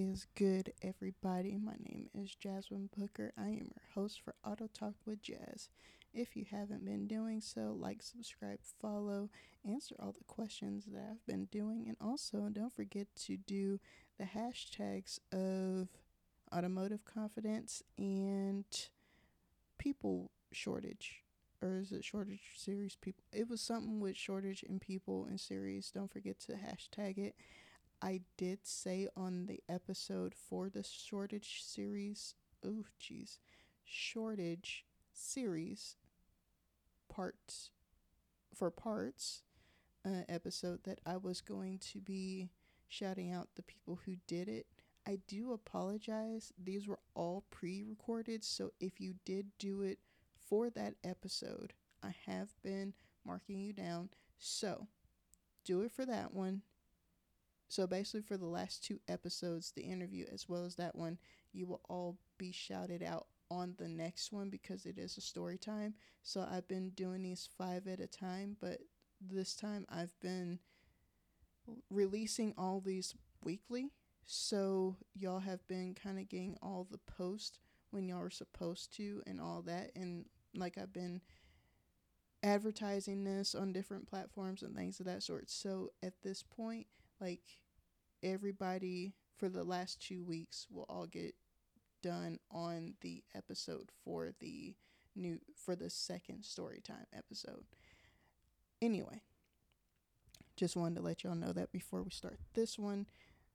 Is good, everybody? My name is Jazmine Booker. I am your host for Auto Talk with Jaz. If you haven't been doing so, like, subscribe, follow, answer all the questions that I've been doing, and also don't forget to do the hashtags of automotive confidence and people shortage. Or is it shortage series people? It was something with shortage in people and series. Don't forget to hashtag it. I did say on the episode for the shortage series, oh jeez, shortage series parts for parts uh, episode that I was going to be shouting out the people who did it. I do apologize. These were all pre recorded. So if you did do it for that episode, I have been marking you down. So do it for that one. So basically, for the last two episodes, the interview as well as that one, you will all be shouted out on the next one because it is a story time. So I've been doing these five at a time, but this time I've been releasing all these weekly. So y'all have been kind of getting all the posts when y'all are supposed to and all that. And like I've been advertising this on different platforms and things of that sort. So at this point, like everybody for the last two weeks will all get done on the episode for the new for the second story time episode. Anyway, just wanted to let y'all know that before we start this one.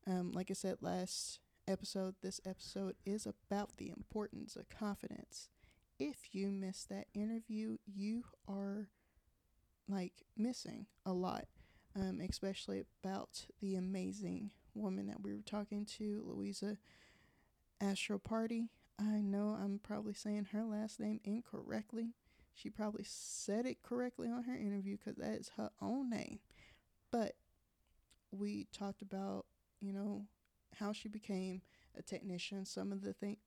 Um, like I said last episode, this episode is about the importance of confidence. If you miss that interview, you are like missing a lot um, especially about the amazing woman that we were talking to, Louisa Astro Party. I know I'm probably saying her last name incorrectly. She probably said it correctly on her interview because that is her own name. But we talked about, you know, how she became a technician, some of the things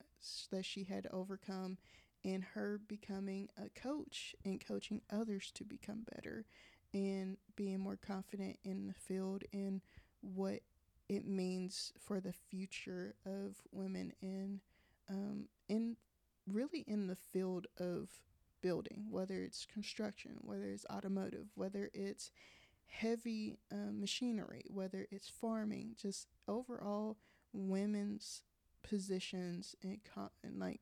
that she had to overcome, and her becoming a coach and coaching others to become better and being more confident in the field and what it means for the future of women in um, in really in the field of building, whether it's construction, whether it's automotive, whether it's heavy uh, machinery, whether it's farming, just overall women's positions and, con- and like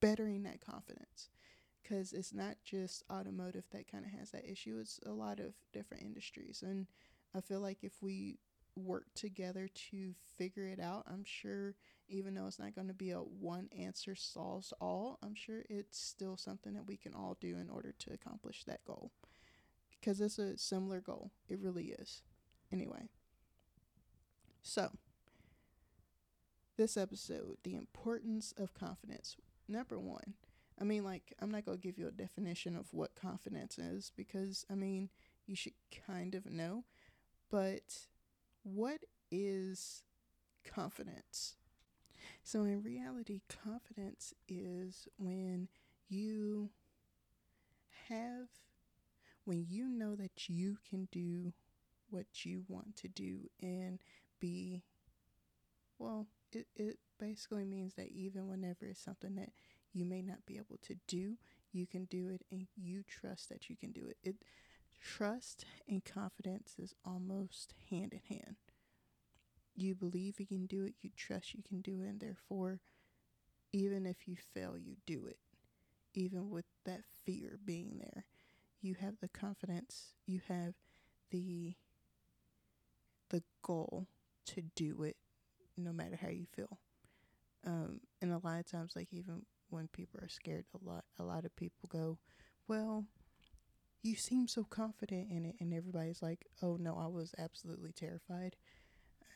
bettering that confidence because it's not just automotive that kind of has that issue. It's a lot of different industries. And I feel like if we work together to figure it out, I'm sure, even though it's not going to be a one answer solves all, I'm sure it's still something that we can all do in order to accomplish that goal. Because it's a similar goal. It really is. Anyway, so this episode, the importance of confidence. Number one, I mean, like, I'm not going to give you a definition of what confidence is because, I mean, you should kind of know. But what is confidence? So, in reality, confidence is when you have, when you know that you can do what you want to do and be, well, it, it basically means that even whenever it's something that you may not be able to do, you can do it and you trust that you can do it. It trust and confidence is almost hand in hand. You believe you can do it, you trust you can do it, and therefore even if you fail, you do it. Even with that fear being there, you have the confidence, you have the the goal to do it no matter how you feel. Um, and a lot of times, like even when people are scared a lot a lot of people go well you seem so confident in it and everybody's like oh no i was absolutely terrified.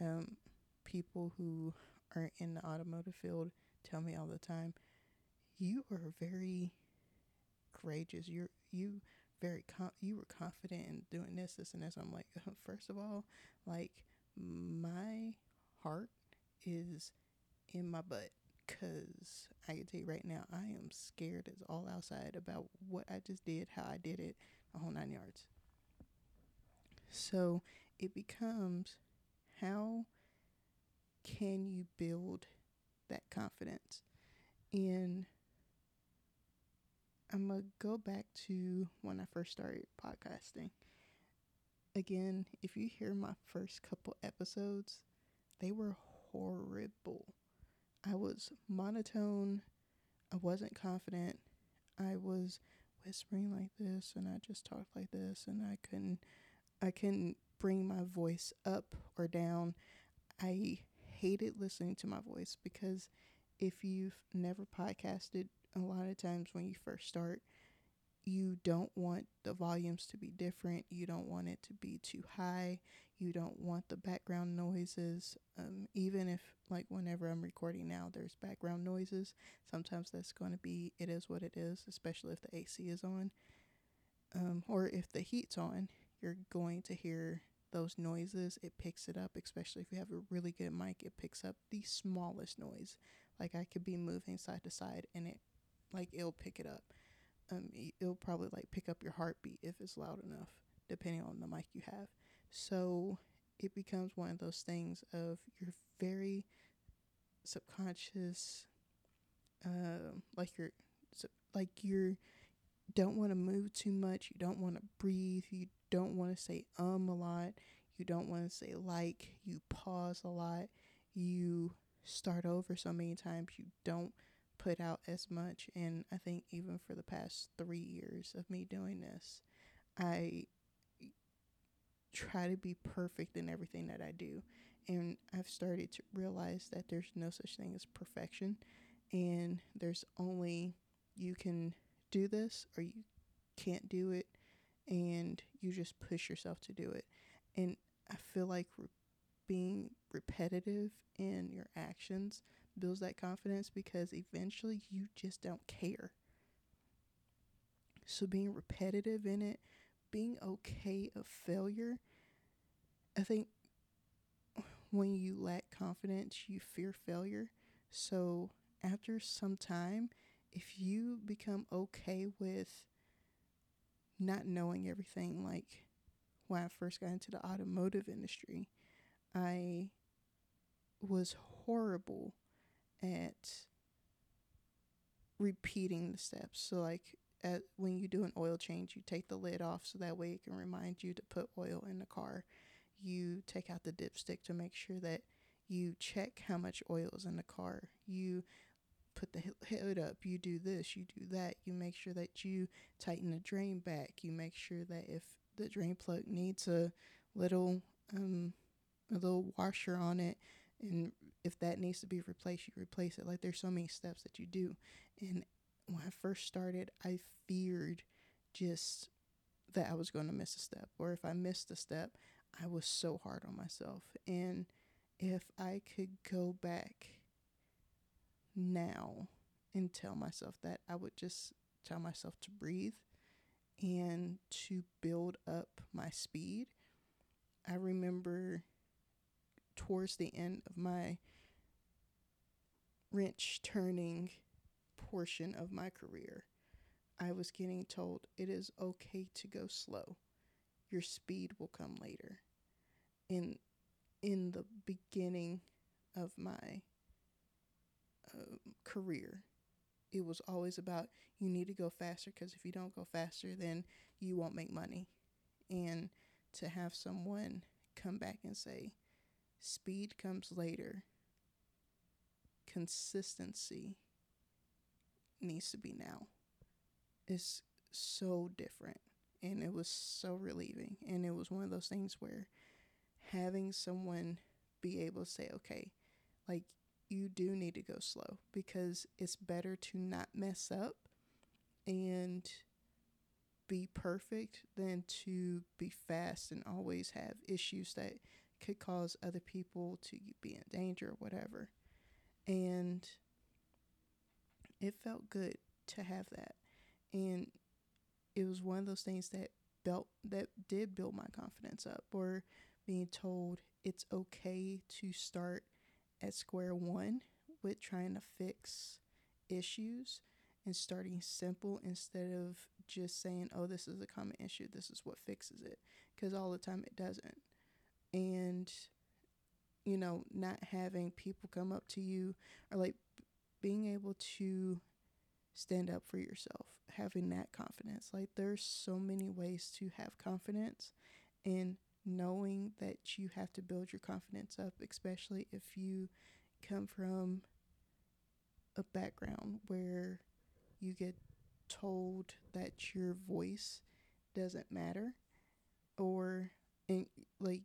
Um, people who aren't in the automotive field tell me all the time you are very courageous. You're you very com- you were confident in doing this this and this. I'm like first of all like my heart is in my butt because I can tell you right now, I am scared as all outside about what I just did, how I did it, a whole nine yards. So it becomes how can you build that confidence? And I'm going to go back to when I first started podcasting. Again, if you hear my first couple episodes, they were horrible. I was monotone. I wasn't confident. I was whispering like this and I just talked like this and I couldn't I couldn't bring my voice up or down. I hated listening to my voice because if you've never podcasted, a lot of times when you first start, you don't want the volumes to be different. You don't want it to be too high. You don't want the background noises. Um, even if, like, whenever I'm recording now, there's background noises. Sometimes that's going to be, it is what it is, especially if the AC is on. Um, or if the heat's on, you're going to hear those noises. It picks it up, especially if you have a really good mic. It picks up the smallest noise. Like, I could be moving side to side and it, like, it'll pick it up. Um, it'll probably, like, pick up your heartbeat if it's loud enough, depending on the mic you have. So it becomes one of those things of your very subconscious, uh, like you're, like you're, don't want to move too much. You don't want to breathe. You don't want to say um a lot. You don't want to say like. You pause a lot. You start over so many times. You don't put out as much. And I think even for the past three years of me doing this, I try to be perfect in everything that I do. And I've started to realize that there's no such thing as perfection. And there's only you can do this or you can't do it. And you just push yourself to do it. And I feel like re- being repetitive in your actions builds that confidence because eventually you just don't care. So being repetitive in it being okay of failure. I think when you lack confidence, you fear failure. So after some time, if you become okay with not knowing everything, like when I first got into the automotive industry, I was horrible at repeating the steps. So, like, at, when you do an oil change, you take the lid off so that way it can remind you to put oil in the car. You take out the dipstick to make sure that you check how much oil is in the car. You put the hood up. You do this, you do that. You make sure that you tighten the drain back. You make sure that if the drain plug needs a little um a little washer on it and if that needs to be replaced, you replace it. Like there's so many steps that you do. And when I first started, I feared just that I was going to miss a step, or if I missed a step, I was so hard on myself. And if I could go back now and tell myself that, I would just tell myself to breathe and to build up my speed. I remember towards the end of my wrench turning portion of my career, I was getting told it is okay to go slow. Your speed will come later. In in the beginning of my uh, career, it was always about you need to go faster because if you don't go faster, then you won't make money. And to have someone come back and say, speed comes later, consistency needs to be now. It's so different and it was so relieving. And it was one of those things where having someone be able to say, okay, like you do need to go slow because it's better to not mess up and be perfect than to be fast and always have issues that could cause other people to be in danger or whatever. And it felt good to have that. And it was one of those things that built that did build my confidence up or being told it's okay to start at square one with trying to fix issues and starting simple instead of just saying, oh, this is a common issue, this is what fixes it. Because all the time it doesn't. And you know, not having people come up to you or like being able to stand up for yourself, having that confidence. Like there's so many ways to have confidence and knowing that you have to build your confidence up, especially if you come from a background where you get told that your voice doesn't matter or in like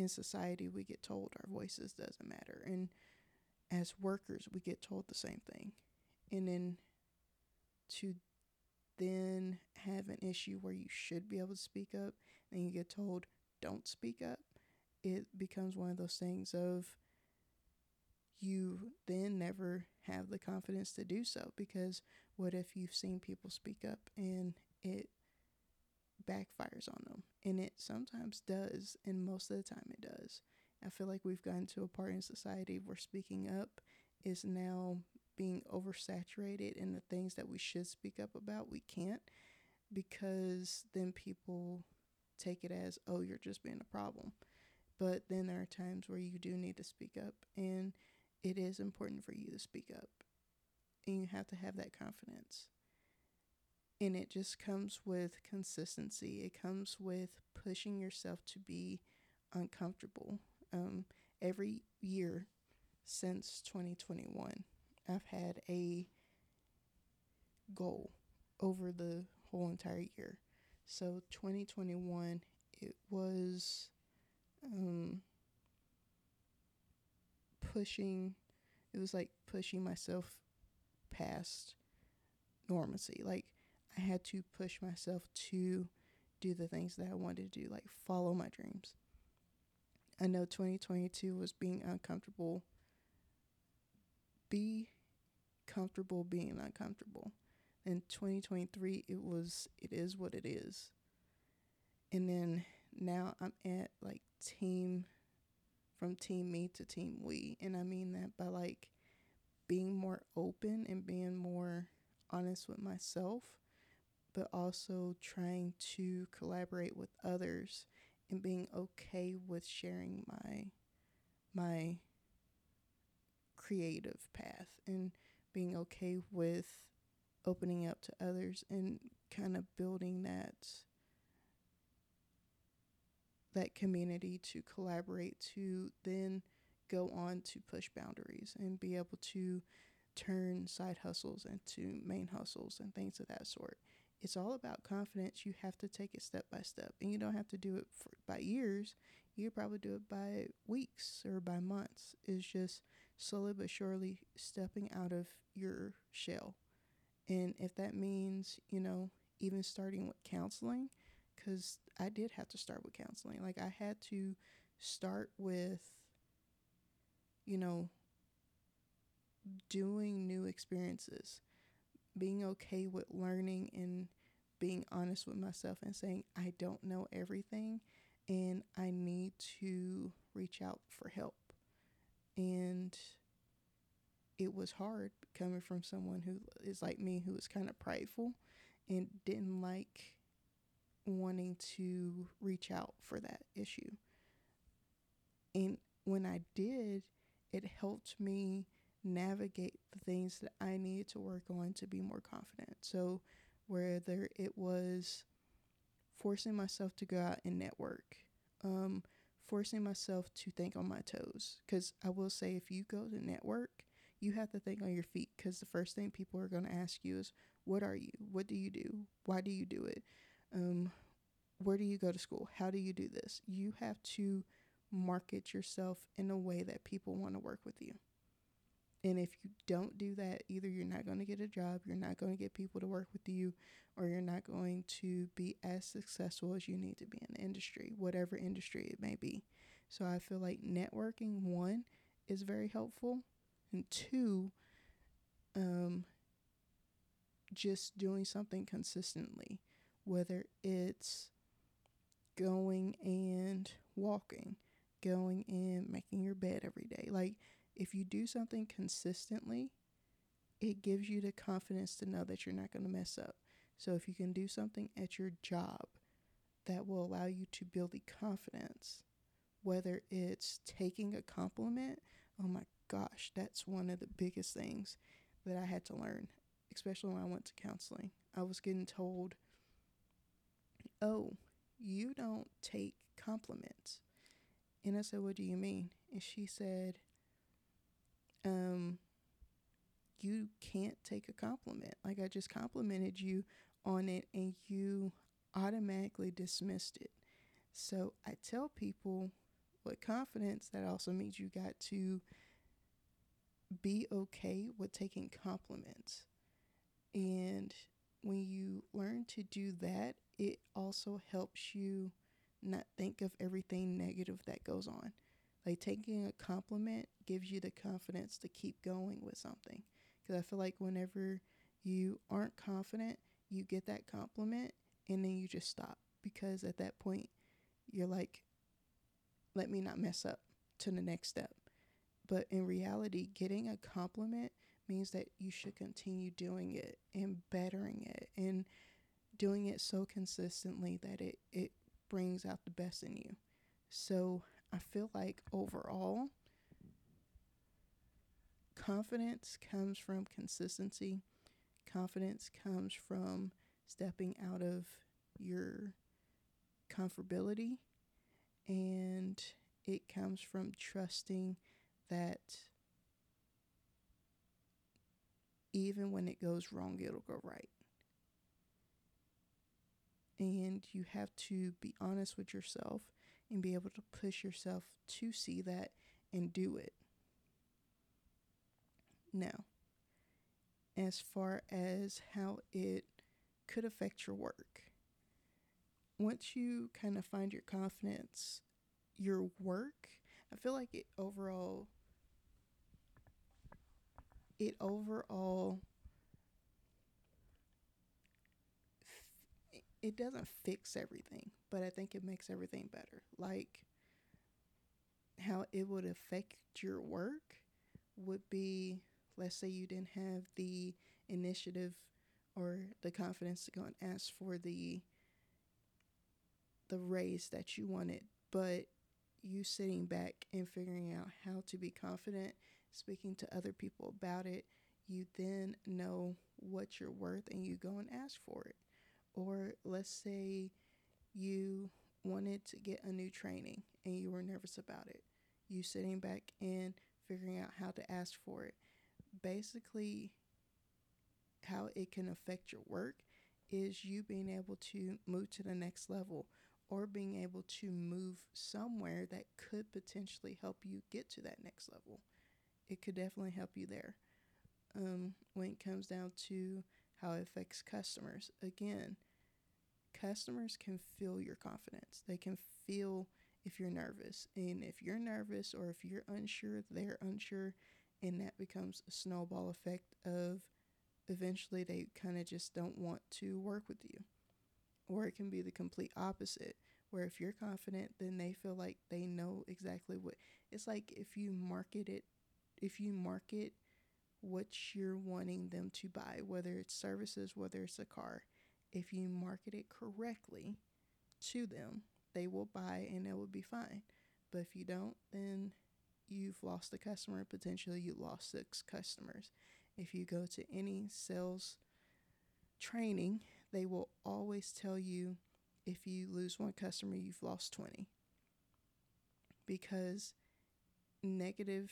in society we get told our voices doesn't matter. And as workers we get told the same thing. And then to then have an issue where you should be able to speak up and you get told don't speak up it becomes one of those things of you then never have the confidence to do so because what if you've seen people speak up and it backfires on them. And it sometimes does and most of the time it does. I feel like we've gotten to a part in society where speaking up is now being oversaturated in the things that we should speak up about we can't because then people take it as oh you're just being a problem. But then there are times where you do need to speak up and it is important for you to speak up and you have to have that confidence and it just comes with consistency. It comes with pushing yourself to be uncomfortable. Um, every year since 2021 i've had a goal over the whole entire year. So 2021 it was um, pushing it was like pushing myself past normacy like i had to push myself to do the things that i wanted to do like follow my dreams. I know 2022 was being uncomfortable. Be comfortable being uncomfortable. In 2023 it was it is what it is. And then now i'm at like team from team me to team we. And i mean that by like being more open and being more honest with myself but also trying to collaborate with others and being okay with sharing my my creative path and being okay with opening up to others and kind of building that that community to collaborate to then go on to push boundaries and be able to turn side hustles into main hustles and things of that sort. It's all about confidence. You have to take it step by step, and you don't have to do it for, by years. You probably do it by weeks or by months. It's just slowly but surely stepping out of your shell and if that means, you know, even starting with counseling, because I did have to start with counseling. Like, I had to start with, you know, doing new experiences, being okay with learning and being honest with myself and saying, I don't know everything and I need to reach out for help. And it was hard coming from someone who is like me, who was kind of prideful and didn't like wanting to reach out for that issue. And when I did, it helped me navigate the things that I needed to work on to be more confident. So, whether it was forcing myself to go out and network, um, forcing myself to think on my toes, because I will say, if you go to network, you have to think on your feet because the first thing people are going to ask you is, What are you? What do you do? Why do you do it? Um, where do you go to school? How do you do this? You have to market yourself in a way that people want to work with you. And if you don't do that, either you're not going to get a job, you're not going to get people to work with you, or you're not going to be as successful as you need to be in the industry, whatever industry it may be. So I feel like networking, one, is very helpful and two um just doing something consistently whether it's going and walking going and making your bed every day like if you do something consistently it gives you the confidence to know that you're not going to mess up so if you can do something at your job that will allow you to build the confidence whether it's taking a compliment. Oh my gosh, that's one of the biggest things that I had to learn, especially when I went to counseling. I was getting told, oh, you don't take compliments. And I said, what do you mean? And she said, um, you can't take a compliment. Like I just complimented you on it and you automatically dismissed it. So I tell people with confidence that also means you got to be okay with taking compliments. And when you learn to do that, it also helps you not think of everything negative that goes on. Like taking a compliment gives you the confidence to keep going with something. Because I feel like whenever you aren't confident, you get that compliment and then you just stop. Because at that point, you're like, let me not mess up to the next step. But in reality, getting a compliment means that you should continue doing it and bettering it and doing it so consistently that it, it brings out the best in you. So I feel like overall, confidence comes from consistency. Confidence comes from stepping out of your comfortability. And it comes from trusting that even when it goes wrong, it'll go right. And you have to be honest with yourself and be able to push yourself to see that and do it. Now, as far as how it could affect your work, once you kind of find your confidence, your work, I feel like it overall it overall it doesn't fix everything, but I think it makes everything better. Like how it would affect your work would be let's say you didn't have the initiative or the confidence to go and ask for the the raise that you wanted, but you sitting back and figuring out how to be confident, speaking to other people about it, you then know what you're worth and you go and ask for it. Or let's say you wanted to get a new training and you were nervous about it. You sitting back and figuring out how to ask for it. Basically, how it can affect your work is you being able to move to the next level or being able to move somewhere that could potentially help you get to that next level. It could definitely help you there. Um, when it comes down to how it affects customers. Again, customers can feel your confidence. They can feel if you're nervous. And if you're nervous or if you're unsure, they're unsure. And that becomes a snowball effect of eventually they kind of just don't want to work with you. Or it can be the complete opposite, where if you're confident, then they feel like they know exactly what it's like if you market it, if you market what you're wanting them to buy, whether it's services, whether it's a car. If you market it correctly to them, they will buy and it will be fine. But if you don't, then you've lost a customer. Potentially, you lost six customers. If you go to any sales training, they will always tell you if you lose one customer, you've lost 20. Because negative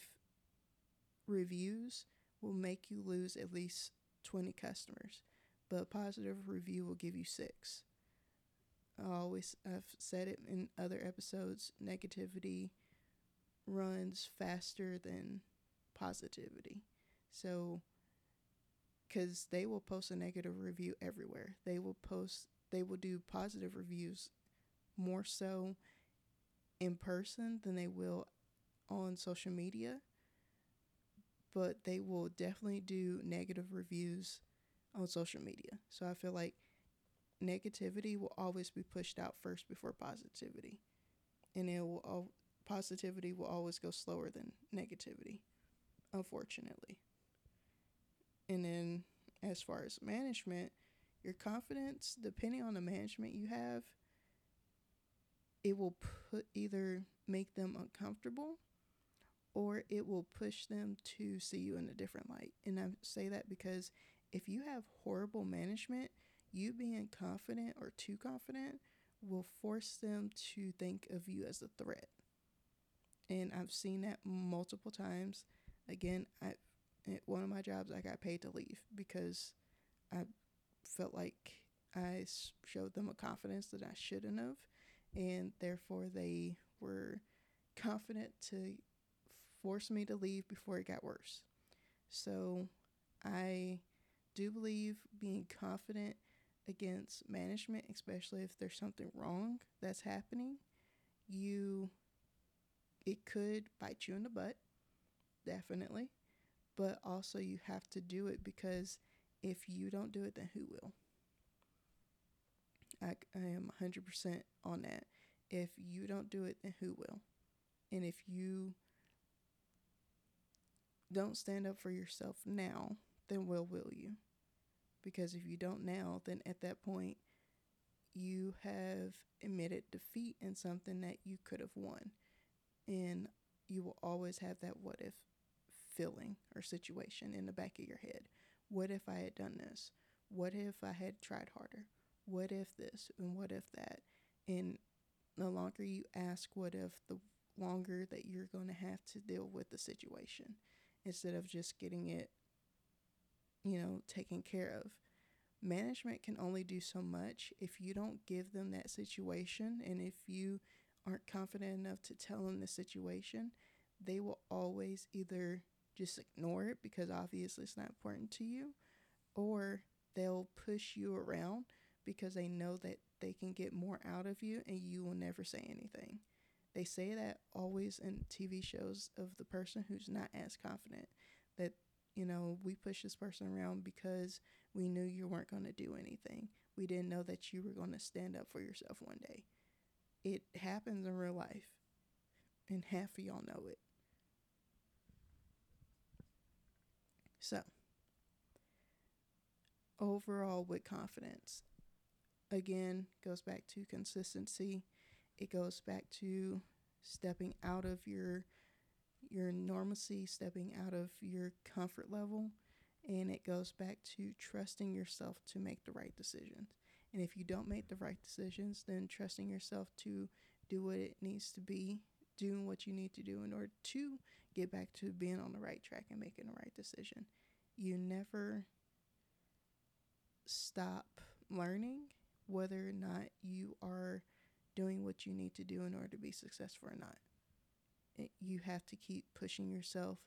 reviews will make you lose at least 20 customers, but a positive review will give you six. I always, I've said it in other episodes negativity runs faster than positivity. So, because they will post a negative review everywhere, they will post, they will do positive reviews more so in person than they will on social media but they will definitely do negative reviews on social media. So I feel like negativity will always be pushed out first before positivity. And it will all, positivity will always go slower than negativity, unfortunately. And then as far as management, your confidence, depending on the management you have, it will put either make them uncomfortable or it will push them to see you in a different light. And I say that because if you have horrible management, you being confident or too confident will force them to think of you as a threat. And I've seen that multiple times. Again, I at one of my jobs I got paid to leave because I felt like I showed them a confidence that I shouldn't have and therefore they were confident to force me to leave before it got worse. So I do believe being confident against management, especially if there's something wrong that's happening, you it could bite you in the butt, definitely. But also you have to do it because if you don't do it, then who will? I, I am 100% on that. If you don't do it, then who will? And if you don't stand up for yourself now, then will will you? Because if you don't now, then at that point, you have admitted defeat in something that you could have won. And you will always have that what if feeling or situation in the back of your head. What if I had done this? What if I had tried harder? What if this and what if that? And the longer you ask what if, the longer that you're going to have to deal with the situation instead of just getting it, you know, taken care of. Management can only do so much if you don't give them that situation and if you aren't confident enough to tell them the situation, they will always either just ignore it because obviously it's not important to you or they'll push you around because they know that they can get more out of you and you will never say anything. They say that always in TV shows of the person who's not as confident that, you know, we pushed this person around because we knew you weren't going to do anything. We didn't know that you were going to stand up for yourself one day. It happens in real life, and half of y'all know it. So, overall, with confidence, again, goes back to consistency it goes back to stepping out of your your normalcy, stepping out of your comfort level, and it goes back to trusting yourself to make the right decisions. And if you don't make the right decisions, then trusting yourself to do what it needs to be, doing what you need to do in order to get back to being on the right track and making the right decision. You never stop learning whether or not you are doing what you need to do in order to be successful or not. You have to keep pushing yourself.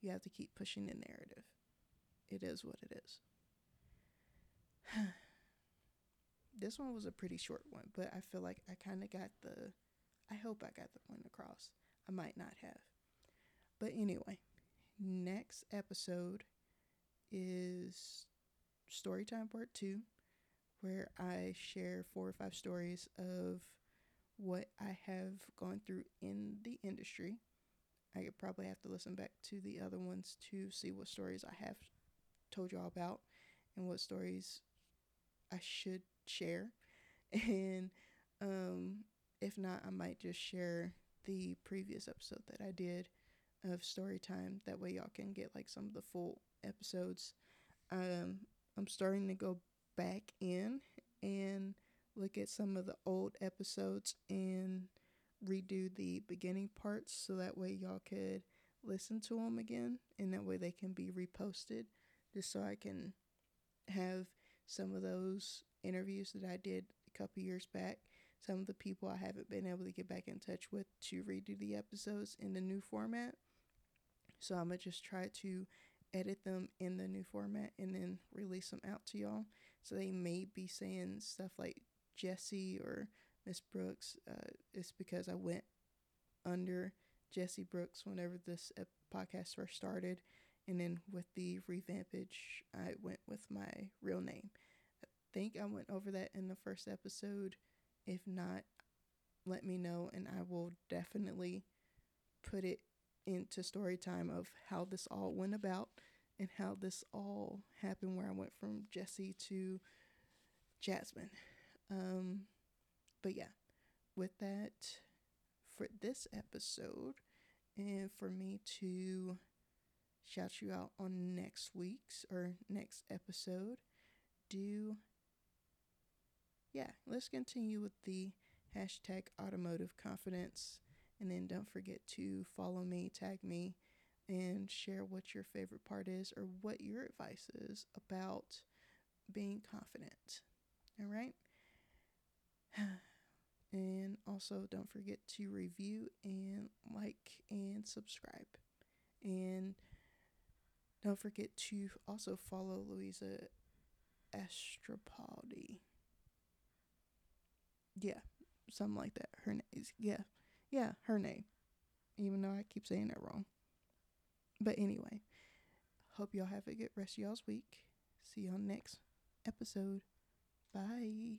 You have to keep pushing the narrative. It is what it is. this one was a pretty short one, but I feel like I kind of got the. I hope I got the point across. I might not have. But anyway, next episode is story time Part 2, where I share four or five stories of what I have gone through in the industry. I could probably have to listen back to the other ones to see what stories I have told y'all about and what stories I should share. And um, if not, I might just share the previous episode that I did of story time. That way, y'all can get like some of the full episodes. Um, I'm starting to go back in and look at some of the old episodes and redo the beginning parts so that way y'all could listen to them again and that way they can be reposted just so I can have some of those interviews that I did a couple years back some of the people I haven't been able to get back in touch with to redo the episodes in the new format. So I'm gonna just try to edit them in the new format and then release them out to y'all. So they may be saying stuff like Jesse or Miss Brooks uh, is because I went under Jesse Brooks whenever this podcast first started. And then with the revampage, I went with my real name. I think I went over that in the first episode. If not, let me know and I will definitely put it into story time of how this all went about and how this all happened where I went from Jesse to Jazmine. Um, but yeah, with that for this episode and for me to shout you out on next week's or next episode, do yeah, let's continue with the hashtag automotive confidence. And then don't forget to follow me, tag me, and share what your favorite part is or what your advice is about being confident. All right. And also, don't forget to review and like and subscribe. And don't forget to also follow Louisa Astropaldi. Yeah, something like that. Her name is, yeah, yeah, her name. Even though I keep saying that wrong. But anyway, hope y'all have a good rest of y'all's week. See y'all next episode. Bye.